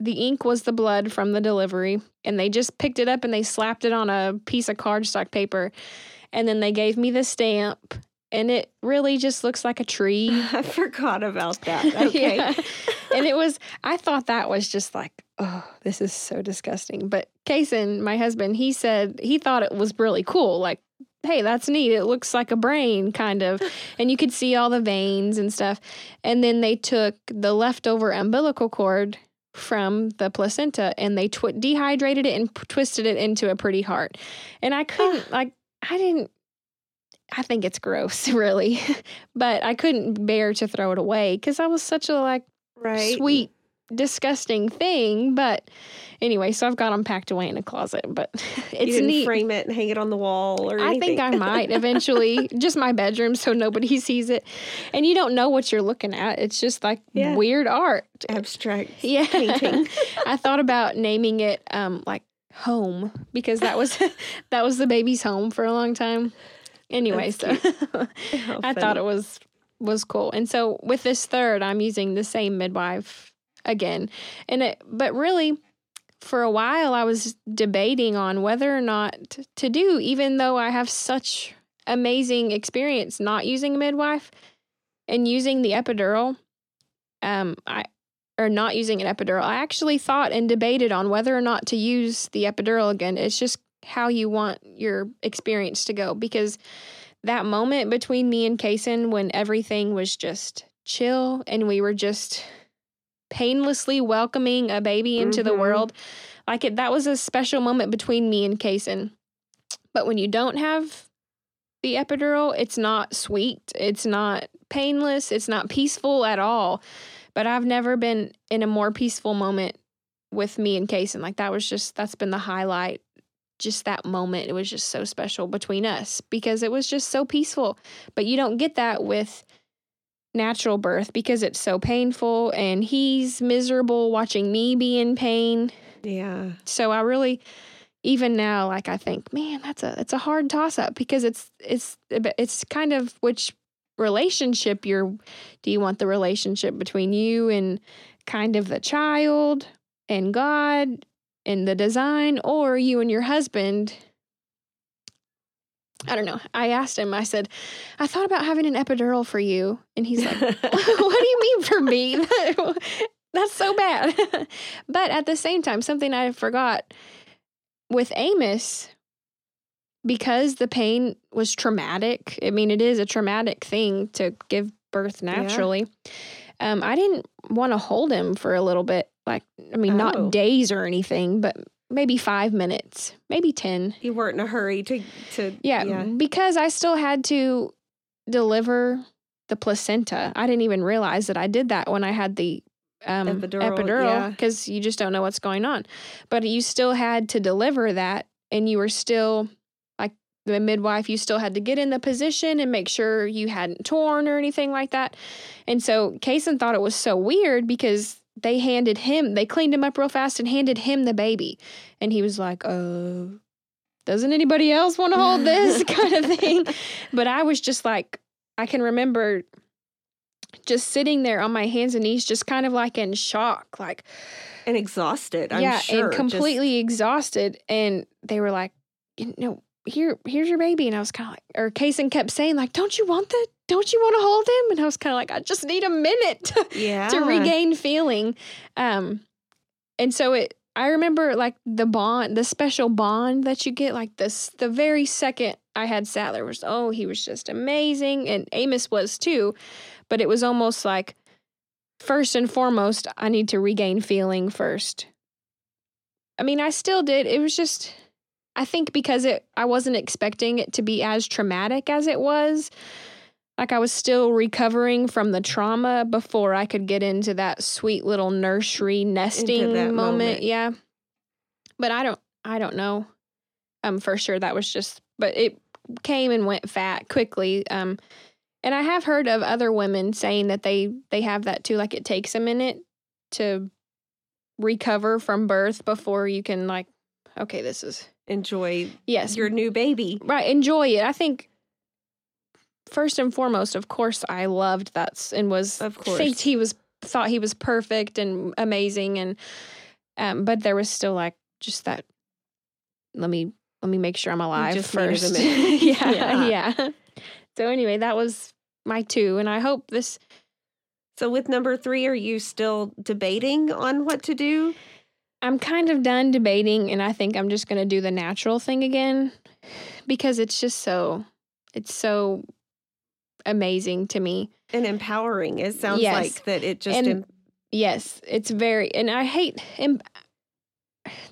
the ink was the blood from the delivery and they just picked it up and they slapped it on a piece of cardstock paper and then they gave me the stamp and it really just looks like a tree. I forgot about that. Okay. Yeah. and it was i thought that was just like oh this is so disgusting. But Kason, my husband he said he thought it was really cool like hey that's neat. It looks like a brain kind of. And you could see all the veins and stuff. And then they took the leftover umbilical cord from the placenta and they twi- dehydrated it and p- twisted it into a pretty heart. And i couldn't like i didn't i think it's gross really but i couldn't bear to throw it away because i was such a like Right. sweet disgusting thing but anyway so i've got them packed away in a closet but it's neat frame it and hang it on the wall or I anything. think I might eventually, just my bedroom so nobody sees it. And you don't know what you're looking at. It's just like Yeah. weird art. abstract Yeah. painting. I thought about naming it um like home because that was that was the baby's home for a long time. Anyway, That's so I thought it was was cool. And so with this third, I'm using the same midwife again. And it but really for a while I was debating on whether or not to do even though I have such amazing experience not using a midwife and using the epidural. Um I or not using an epidural. I actually thought and debated on whether or not to use the epidural again. It's just how you want your experience to go because that moment between me and Kason when everything was just chill and we were just painlessly welcoming a baby into the Mhm. world like it that was a special moment between me and Kason but when you don't have the epidural it's not sweet it's not painless it's not peaceful at all but I've never been in a more peaceful moment with me and Kason like that was just that's been the highlight just that moment it was just so special between us because it was just so peaceful but you don't get that with natural birth because it's so painful and he's miserable watching me be in pain Yeah. so i really even now like i think man that's a it's a hard toss up because it's it's it's kind of which relationship you're do you want the relationship between you and kind of the child and god and the design or you and your husband I don't know. I asked him, I said, I thought about having an epidural for you. And he's like, What do you mean for me? That's so bad. but at the same time, something I forgot with Amos, because the pain was traumatic, I mean, it is a traumatic thing to give birth naturally. Um, I didn't want to hold him for a little bit. Like, I mean, Oh. not days or anything, but maybe five minutes, maybe 10. you weren't in a hurry to to Yeah, yeah. because I still had to deliver the placenta. I didn't even realize that I did that when I had the um, Epidural, epidural yeah. because you just don't know what's going on. But you still had to deliver that, and you were still like the midwife. You still had to get in the position and make sure you hadn't torn or anything like that. And so Kason thought it was so weird because they handed him, they cleaned him up real fast and handed him the baby, and he was like, "Uh." Doesn't anybody else want to hold this kind of thing? But I was just like, I can remember just sitting there on my hands and knees, just kind of like in shock, like, and exhausted. I'm yeah, sure. and Just- completely exhausted. And they were like, you know, here, here's your baby. And I was kind of like, or Kason kept saying, like, don't you want the, don't you want to hold him? And I was kind of like, I just need a minute to, yeah. to regain feeling. Um, and so it, I remember like the bond, the special bond that you get, like this, the very second I had Sattler was, oh, he was just amazing. And Amos was too. But it was almost like, first and foremost, I need to regain feeling first. I mean, I still did. It was just, I think because it, I wasn't expecting it to be as traumatic as it was. Like I was still recovering from the trauma before I could get into that sweet little nursery nesting moment. moment. Yeah. But I don't I don't know. Um for sure that was just but it came and went fat quickly. Um and I have heard of other women saying that they they have that too like it takes a minute to recover from birth before you can like okay, this is enjoy yes, your new baby. right enjoy it i think first and foremost of course i loved that and was Of course. think he was thought he was perfect and amazing and um but there was still like just that let me let me make sure i'm alive just first minute. yeah, Yeah. yeah so anyway that was my two and i hope this So with number three, are you still debating on what to do? I'm kind of done debating and i think i'm just going to do the natural thing again because it's just so it's so amazing to me And empowering. It sounds Yes. like that it just And- em- Yes, it's very, and I hate em-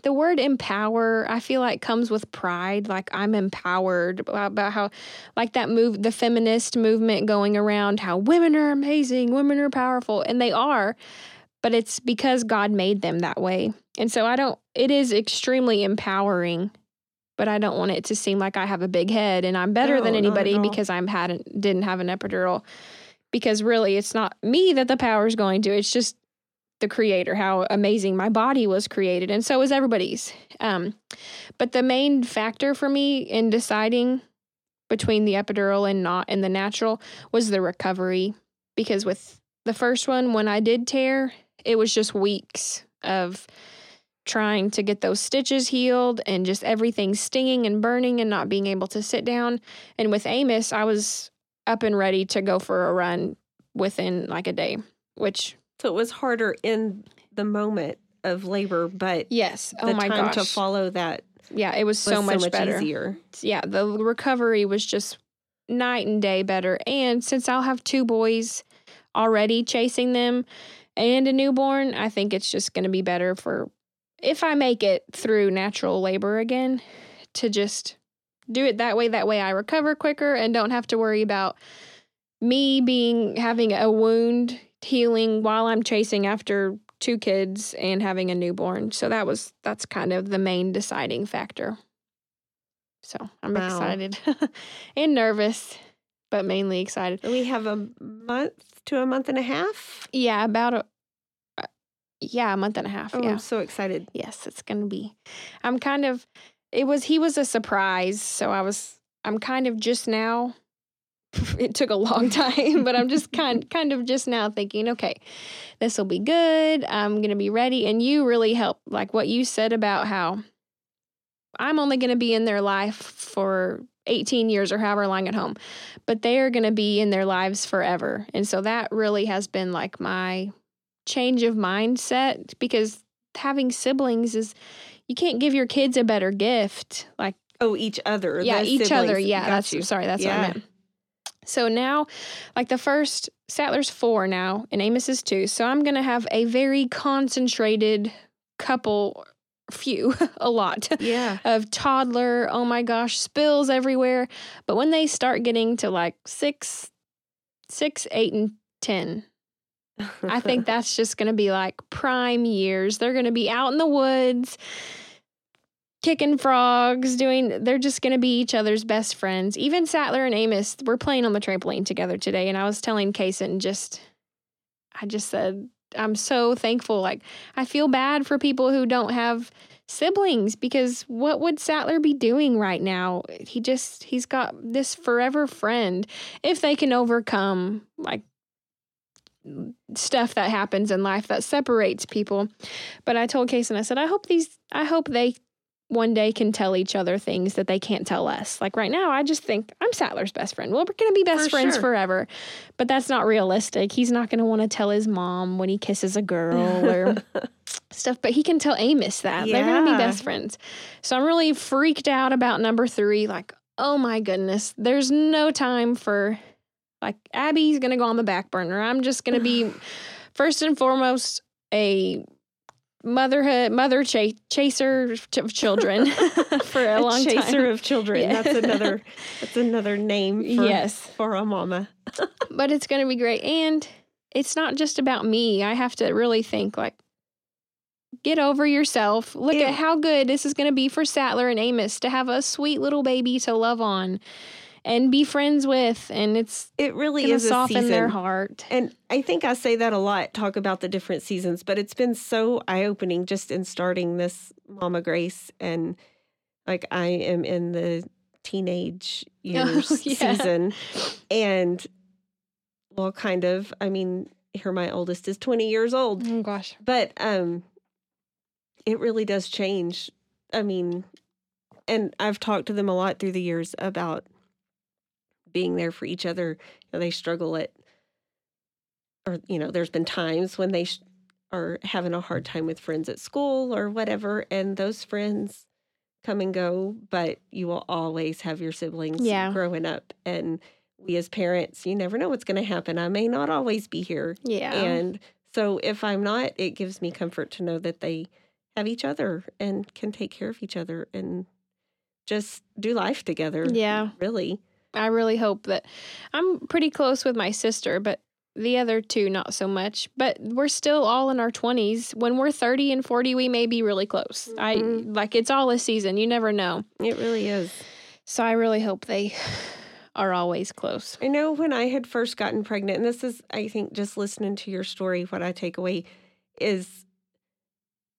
the word empower. I feel like comes with pride. Like I'm empowered about about how, like that move, the feminist movement going around how women are amazing, women are powerful, and they are, but it's because God made them that way. And so I don't. It is extremely empowering, but I don't want it to seem like I have a big head and I'm better than No, at anybody because I'm hadn't didn't have an epidural. Because really, it's not me that the power is going to. It's just the creator, how amazing my body was created, and so is everybody's. Um, but the main factor for me in deciding between the epidural and not and the natural was the recovery. Because with the first one, when I did tear, it was just weeks of trying to get those stitches healed and just everything stinging and burning and not being able to sit down. And with Amos, I was up and ready to go for a run within like a day, which so it was harder in the moment of labor, but yes, oh the oh my time gosh, to follow that yeah, it was was so much, better. easier. Yeah, the recovery was just night and day better. And since I'll have two boys already chasing them and a newborn, I think it's just going to be better for if I make it through natural labor again to just do it that way. That way I recover quicker and don't have to worry about me being having a wound healing while I'm chasing after two kids and having a newborn. So that was that's kind of the main deciding factor. So I'm Wow. excited and nervous, but mainly excited. We have a month to a month and a half. Yeah, about a yeah, a month and a half. Oh, yeah. I'm so excited. Yes, it's going to be. I'm kind of it was he was a surprise, so I was I'm kind of just now it took a long time, but I'm just kind kind of just now thinking, okay, this will be good. I'm going to be ready and you really helped like what you said about how I'm only going to be in their life for 18 years or however long at home, but they are going to be in their lives forever. And so that really has been like my change of mindset because having siblings is you can't give your kids a better gift. Like Oh, each other. yeah, each other. Yeah, Got that's you. sorry, that's what I meant. So now, like the first Sattler's four now, and Amos is two. So I'm gonna have a very concentrated couple, few, a lot Yeah. of toddler. Oh my gosh, spills everywhere. But when they start getting to like six, six, eight, and ten, I think that's just going to be like prime years. They're going to be out in the woods, kicking frogs, doing, they're just going to be each other's best friends. Even Sattler and Amos were playing on the trampoline together today. And I was telling Kason just, I just said, I'm so thankful. Like, I feel bad for people who don't have siblings because what would Sattler be doing right now? He just, he's got this forever friend. If they can overcome, like, stuff that happens in life that separates people. But I told Case and I said, I hope these, I hope they one day can tell each other things that they can't tell us. Like right now, I just think I'm Sattler's best friend. Well, we're going to be best For friends sure. forever. But that's not realistic. He's not going to want to tell his mom when he kisses a girl or stuff, but he can tell Amos that. They're going to be best friends. So I'm really freaked out about number three. Like, oh my goodness, there's no time for, like, Abby's going to go on the back burner. I'm just going to be, first and foremost, a motherhood, mother cha- chaser of children for a, a long chaser time. Chaser of children. Yeah. That's another. That's another name. For, Yes. for a mama. but it's going to be great. And it's not just about me. I have to really think like, get over yourself. Look at how good this is going to be for Sattler and Amos to have a sweet little baby to love on and be friends with. And it's It really is a soften season. their heart. And I think I say that a lot, talk about the different seasons, but it's been so eye opening just in starting this Mama Grace. And like I am in the teenage years Oh, yeah. season. And well, kind of, I mean, here my oldest is 20 years old, Oh, gosh. but um, it really does change. I mean, and I've talked to them a lot through the years about being there for each other. You know, they struggle at, or you know, there's been times when they sh- are having a hard time with friends at school or whatever, and those friends come and go, but you will always have your siblings Yeah. growing up. And we as parents, you never know what's going to happen. I may not always be here, Yeah. and so if I'm not, it gives me comfort to know that they have each other and can take care of each other and just do life together. Yeah. Really. I really hope that I'm pretty close with my sister, but the other two not so much. But we're still all in our 20s. When we're 30 and 40, we may be really close. I Mhm. like it's all a season. You never know. It really is. So I really hope they are always close. I know when I had first gotten pregnant, and this is, I think, just listening to your story, what I take away is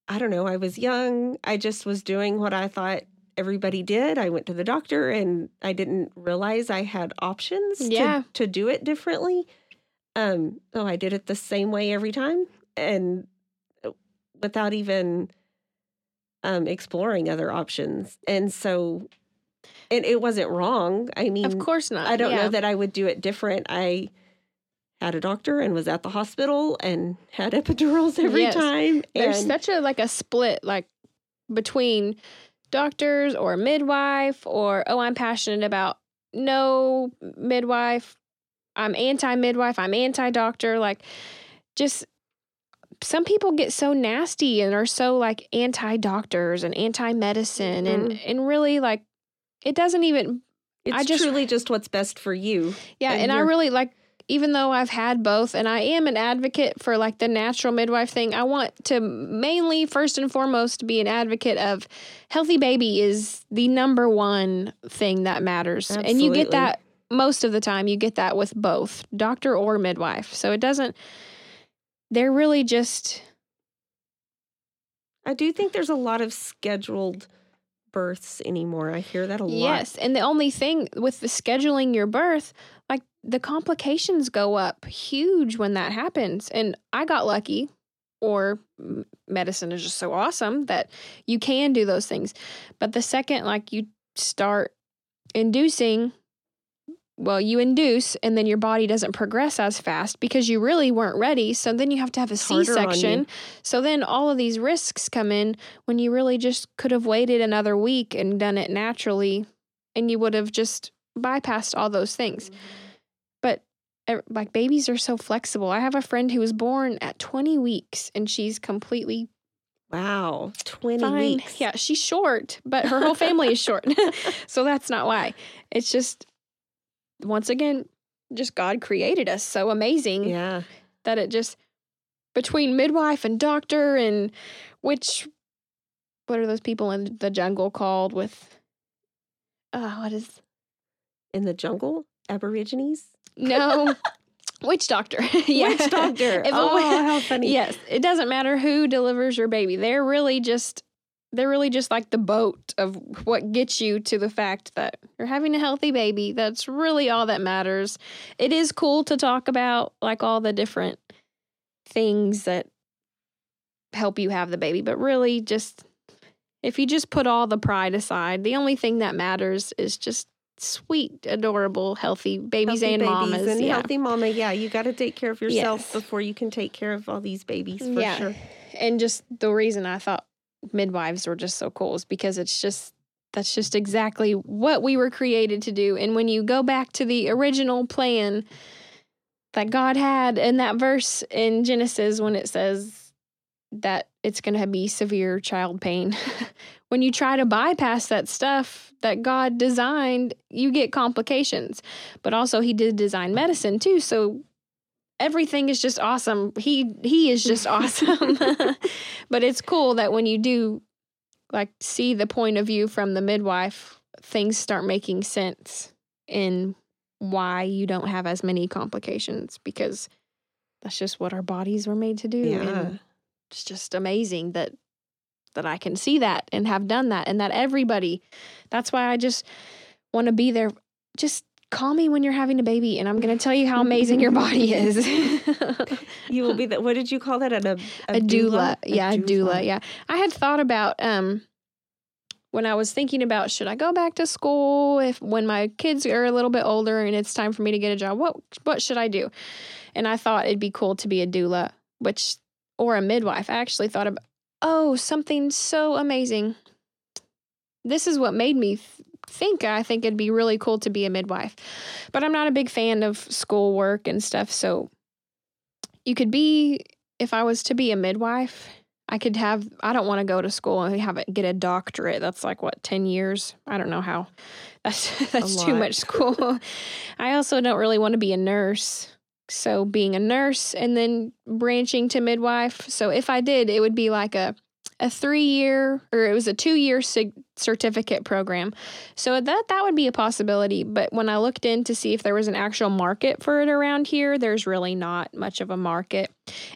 I don't know, I was young. I just was doing what I thought everybody did. I went to the doctor and I didn't realize I had options Yeah. to, to do it differently. Um, so I did it the same way every time and uh, without even um, exploring other options. And so, and it wasn't wrong. I mean, Of course not. I don't Yeah. know that I would do it different. I had a doctor and was at the hospital and had epidurals every Yes. time. There's such a like a split like between doctors or midwife or oh I'm passionate about no midwife. I'm anti midwife, I'm anti doctor like just some people get so nasty and are so like anti doctors and anti medicine and mm-hmm. and really like it doesn't even it's I just- truly just what's best for you. yeah, And and, I really like even though I've had both and I am an advocate for like the natural midwife thing, I want to mainly first and foremost be an advocate of healthy baby is the number one thing that matters. And you get that most of the time you get that with both doctor or midwife. So it doesn't they're really just I do think there's a lot of scheduled births anymore. I hear that a lot. Yes, and the only thing with the scheduling your birth, like the complications go up huge when that happens. And I got lucky, or medicine is just so awesome that you can do those things. But the second, like you start inducing, well, you induce, and then your body doesn't progress as fast because you really weren't ready. So then you have to have a C section. So then all of these risks come in when you really just could have waited another week and done it naturally and you would have just bypassed all those things. But like babies are so flexible. I have a friend who was born at 20 weeks and she's completely Wow. 20 fine. weeks. Yeah, she's short, but her whole family is short. so that's not why. It's just once again just God created us so amazing Yeah. that it just between midwife and doctor and which what are those people in the jungle called with uh what is In the jungle, Aborigines. no witch doctor yeah oh, Witch doctor. Oh, how funny. yes it doesn't matter who delivers your baby they're really just they're really just like the boat of what gets you to the fact that you're having a healthy baby that's really all that matters it is cool to talk about like all the different things that help you have the baby but really just if you just put all the pride aside the only thing that matters is just sweet adorable healthy babies Healthy and babies mamas and yeah. healthy mama. Yeah, you got to take care of yourself Yes. before you can take care of all these babies for Yeah. sure. and just the reason I thought midwives were just so cool is because it's just that's just exactly what we were created to do. And when you go back to the original plan that God had in that verse in Genesis when it says that it's going to be severe child pain, when you try to bypass that stuff that God designed, you get complications. But also he did design medicine too, so everything is just awesome. He he is just awesome. but it's cool that when you do like see the point of view from the midwife, things start making sense in why you don't have as many complications because that's just what our bodies were made to do. Yeah. And it's just amazing that that I can see that and have done that and that everybody that's why I just want to be there. Just call me when you're having a baby and I'm going to tell you how amazing your body is. You will be the, what did you call that? A, a, a doula. Yeah, a doula. Yeah. I had thought about um when I was thinking about should I go back to school if when my kids are a little bit older and it's time for me to get a job, what what should I do? And I thought it'd be cool to be a doula, which or a midwife. I actually thought about oh, something so amazing. This is what made me th- think I think it'd be really cool to be a midwife. But I'm not a big fan of schoolwork and stuff, so you could be if I was to be a midwife, I could have I don't want to go to school and have it get a doctorate. That's like what, 10 years? I don't know how. That's that's too much school. I also don't really want to be a nurse. So being a nurse and then branching to midwife. So if I did, it would be like a a 3 year or it was a 2 year certificate program. So that that would be a possibility, but when I looked in to see if there was an actual market for it around here, there's really not much of a market.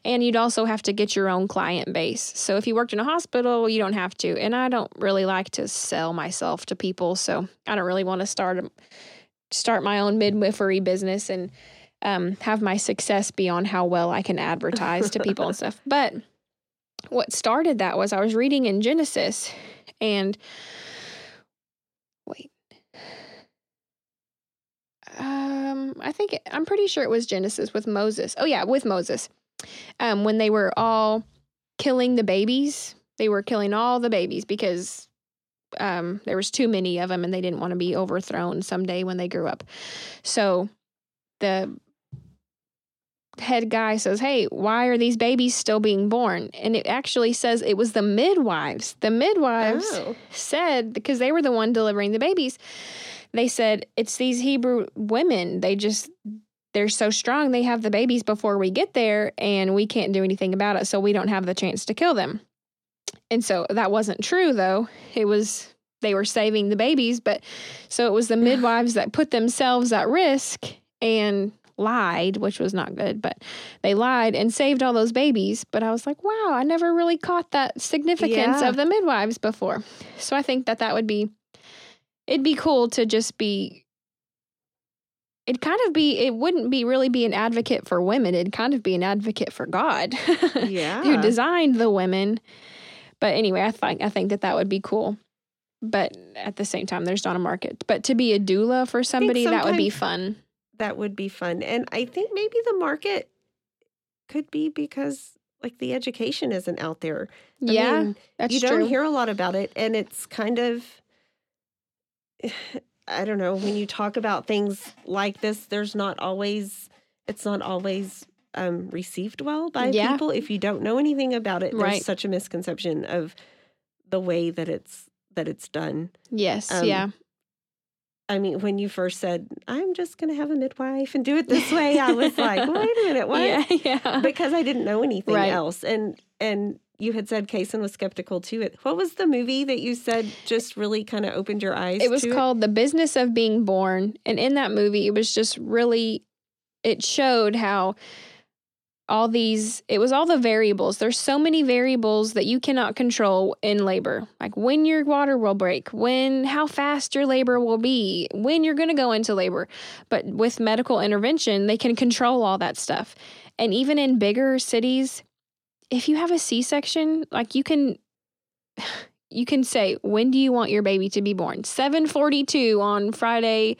And you'd also have to get your own client base. So if you worked in a hospital, you don't have to. And I don't really like to sell myself to people, so I don't really want to start start my own midwifery business and um, have my success be on how well I can advertise to people and stuff. But what started that was I was reading in Genesis and wait. Um, I think it, I'm pretty sure it was Genesis with Moses. Oh yeah, with Moses. Um, when they were all killing the babies, they were killing all the babies because um there was too many of them and they didn't want to be overthrown someday when they grew up. So the head guy says, Hey, why are these babies still being born? And it actually says it was the midwives. The midwives Oh. said, because they were the one delivering the babies, they said, It's these Hebrew women. They just, they're so strong. They have the babies before we get there, and we can't do anything about it. So we don't have the chance to kill them. And so that wasn't true, though. It was, they were saving the babies. But so it was the midwives that put themselves at risk and lied, which was not good, but they lied and saved all those babies. But I was like, wow, I never really caught that significance Yeah. of the midwives before. So I think that that would be, it'd be cool to just be, it'd kind of be, it wouldn't be really be an advocate for women. It'd kind of be an advocate for God Yeah. who designed the women. But anyway, I think I think that that would be cool. But at the same time, there's not a market. But to be a doula for somebody, that would be fun. That would be fun. And I think maybe the market could be because like the education isn't out there. I yeah, mean, that's you true. don't hear a lot about it and it's kind of I don't know, when you talk about things like this, there's not always it's not always um, received well by Yeah. people if you don't know anything about it. There's Right. such a misconception of the way that it's that it's done. yes, um, yeah, I mean, when you first said, I'm just going to have a midwife and do it this way, I was like, wait a minute, what? Yeah, yeah. Because I didn't know anything Right. else. And, and, you had said Kason was skeptical too. It what was the movie that you said just really kind of opened your eyes? it was called The Business of Being Born. And in that movie, it was just really, it showed how all these, it was all the variables. There's so many variables that you cannot control in labor. Like when your water will break, when, how fast your labor will be, when you're going to go into labor. But with medical intervention, they can control all that stuff. And even in bigger cities, if you have a C section, like you can you can say when do you want your baby to be born 742 on friday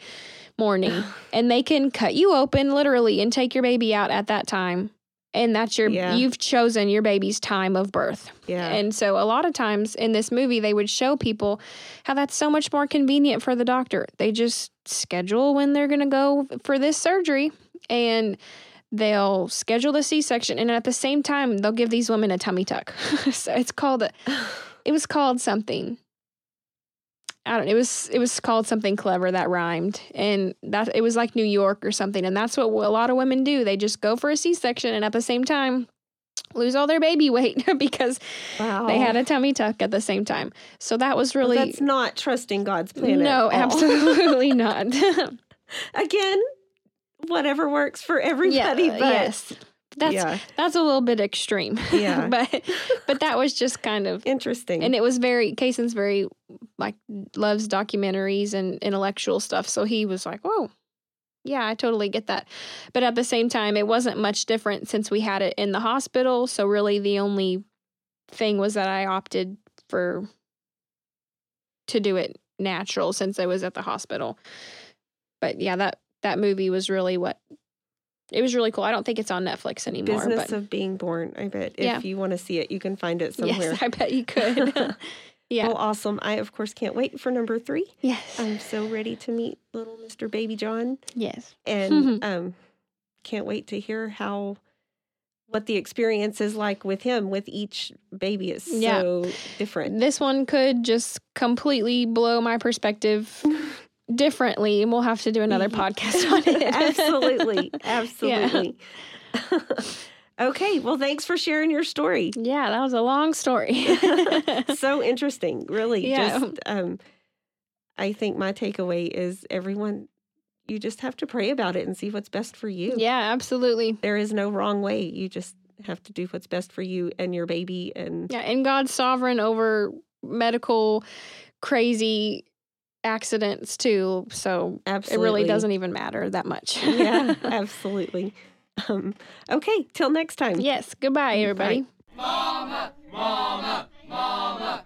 morning and they can cut you open literally and take your baby out at that time and that's your Yeah. you've chosen your baby's time of birth Yeah. and so a lot of times in this movie they would show people how that's so much more convenient for the doctor they just schedule when they're going to go for this surgery and they'll schedule the c-section and at the same time they'll give these women a tummy tuck so it's called a it was called something. I don't. It was it was called something clever that rhymed, and that it was like New York or something. And that's what a lot of women do. They just go for a C section, and at the same time, lose all their baby weight because wow. they had a tummy tuck at the same time. So that was really that's not trusting God's plan. at no, absolutely not. Again, whatever works for everybody. yeah, but yes, that's yeah, that's a little bit extreme. Yeah. but but that was just kind of interesting. and it was very Kason's very like loves documentaries and intellectual stuff so he was like Whoa, yeah i totally get that but at the same time it wasn't much different since we had it in the hospital so really the only thing was that i opted for to do it natural since i was at the hospital but yeah that that movie was really what it was really cool i don't think it's on netflix anymore Business but of being born. I bet if Yeah. you want to see it, you can find it somewhere. yes i bet you could yeah Well, awesome. I of course can't wait for number three. yes I'm so ready to meet little Mr. Baby John, yes and um, can't wait to hear how what the experience is like with him. With each baby, Yeah. so different. This one could just completely blow my perspective differently, and we'll have to do another podcast on it. absolutely, absolutely. okay, well, thanks for sharing your story. yeah, that was a long story. so interesting, really. Yeah. Just, um, I think my takeaway is everyone, you just have to pray about it and see what's best for you. yeah, absolutely. There is no wrong way. You just have to do what's best for you and your baby. And Yeah, and God's sovereign over medical crazy accidents too. So absolutely. it really doesn't even matter that much. yeah, absolutely. Um, okay, till next time. Yes. Goodbye, everybody. Mama, mama, mama.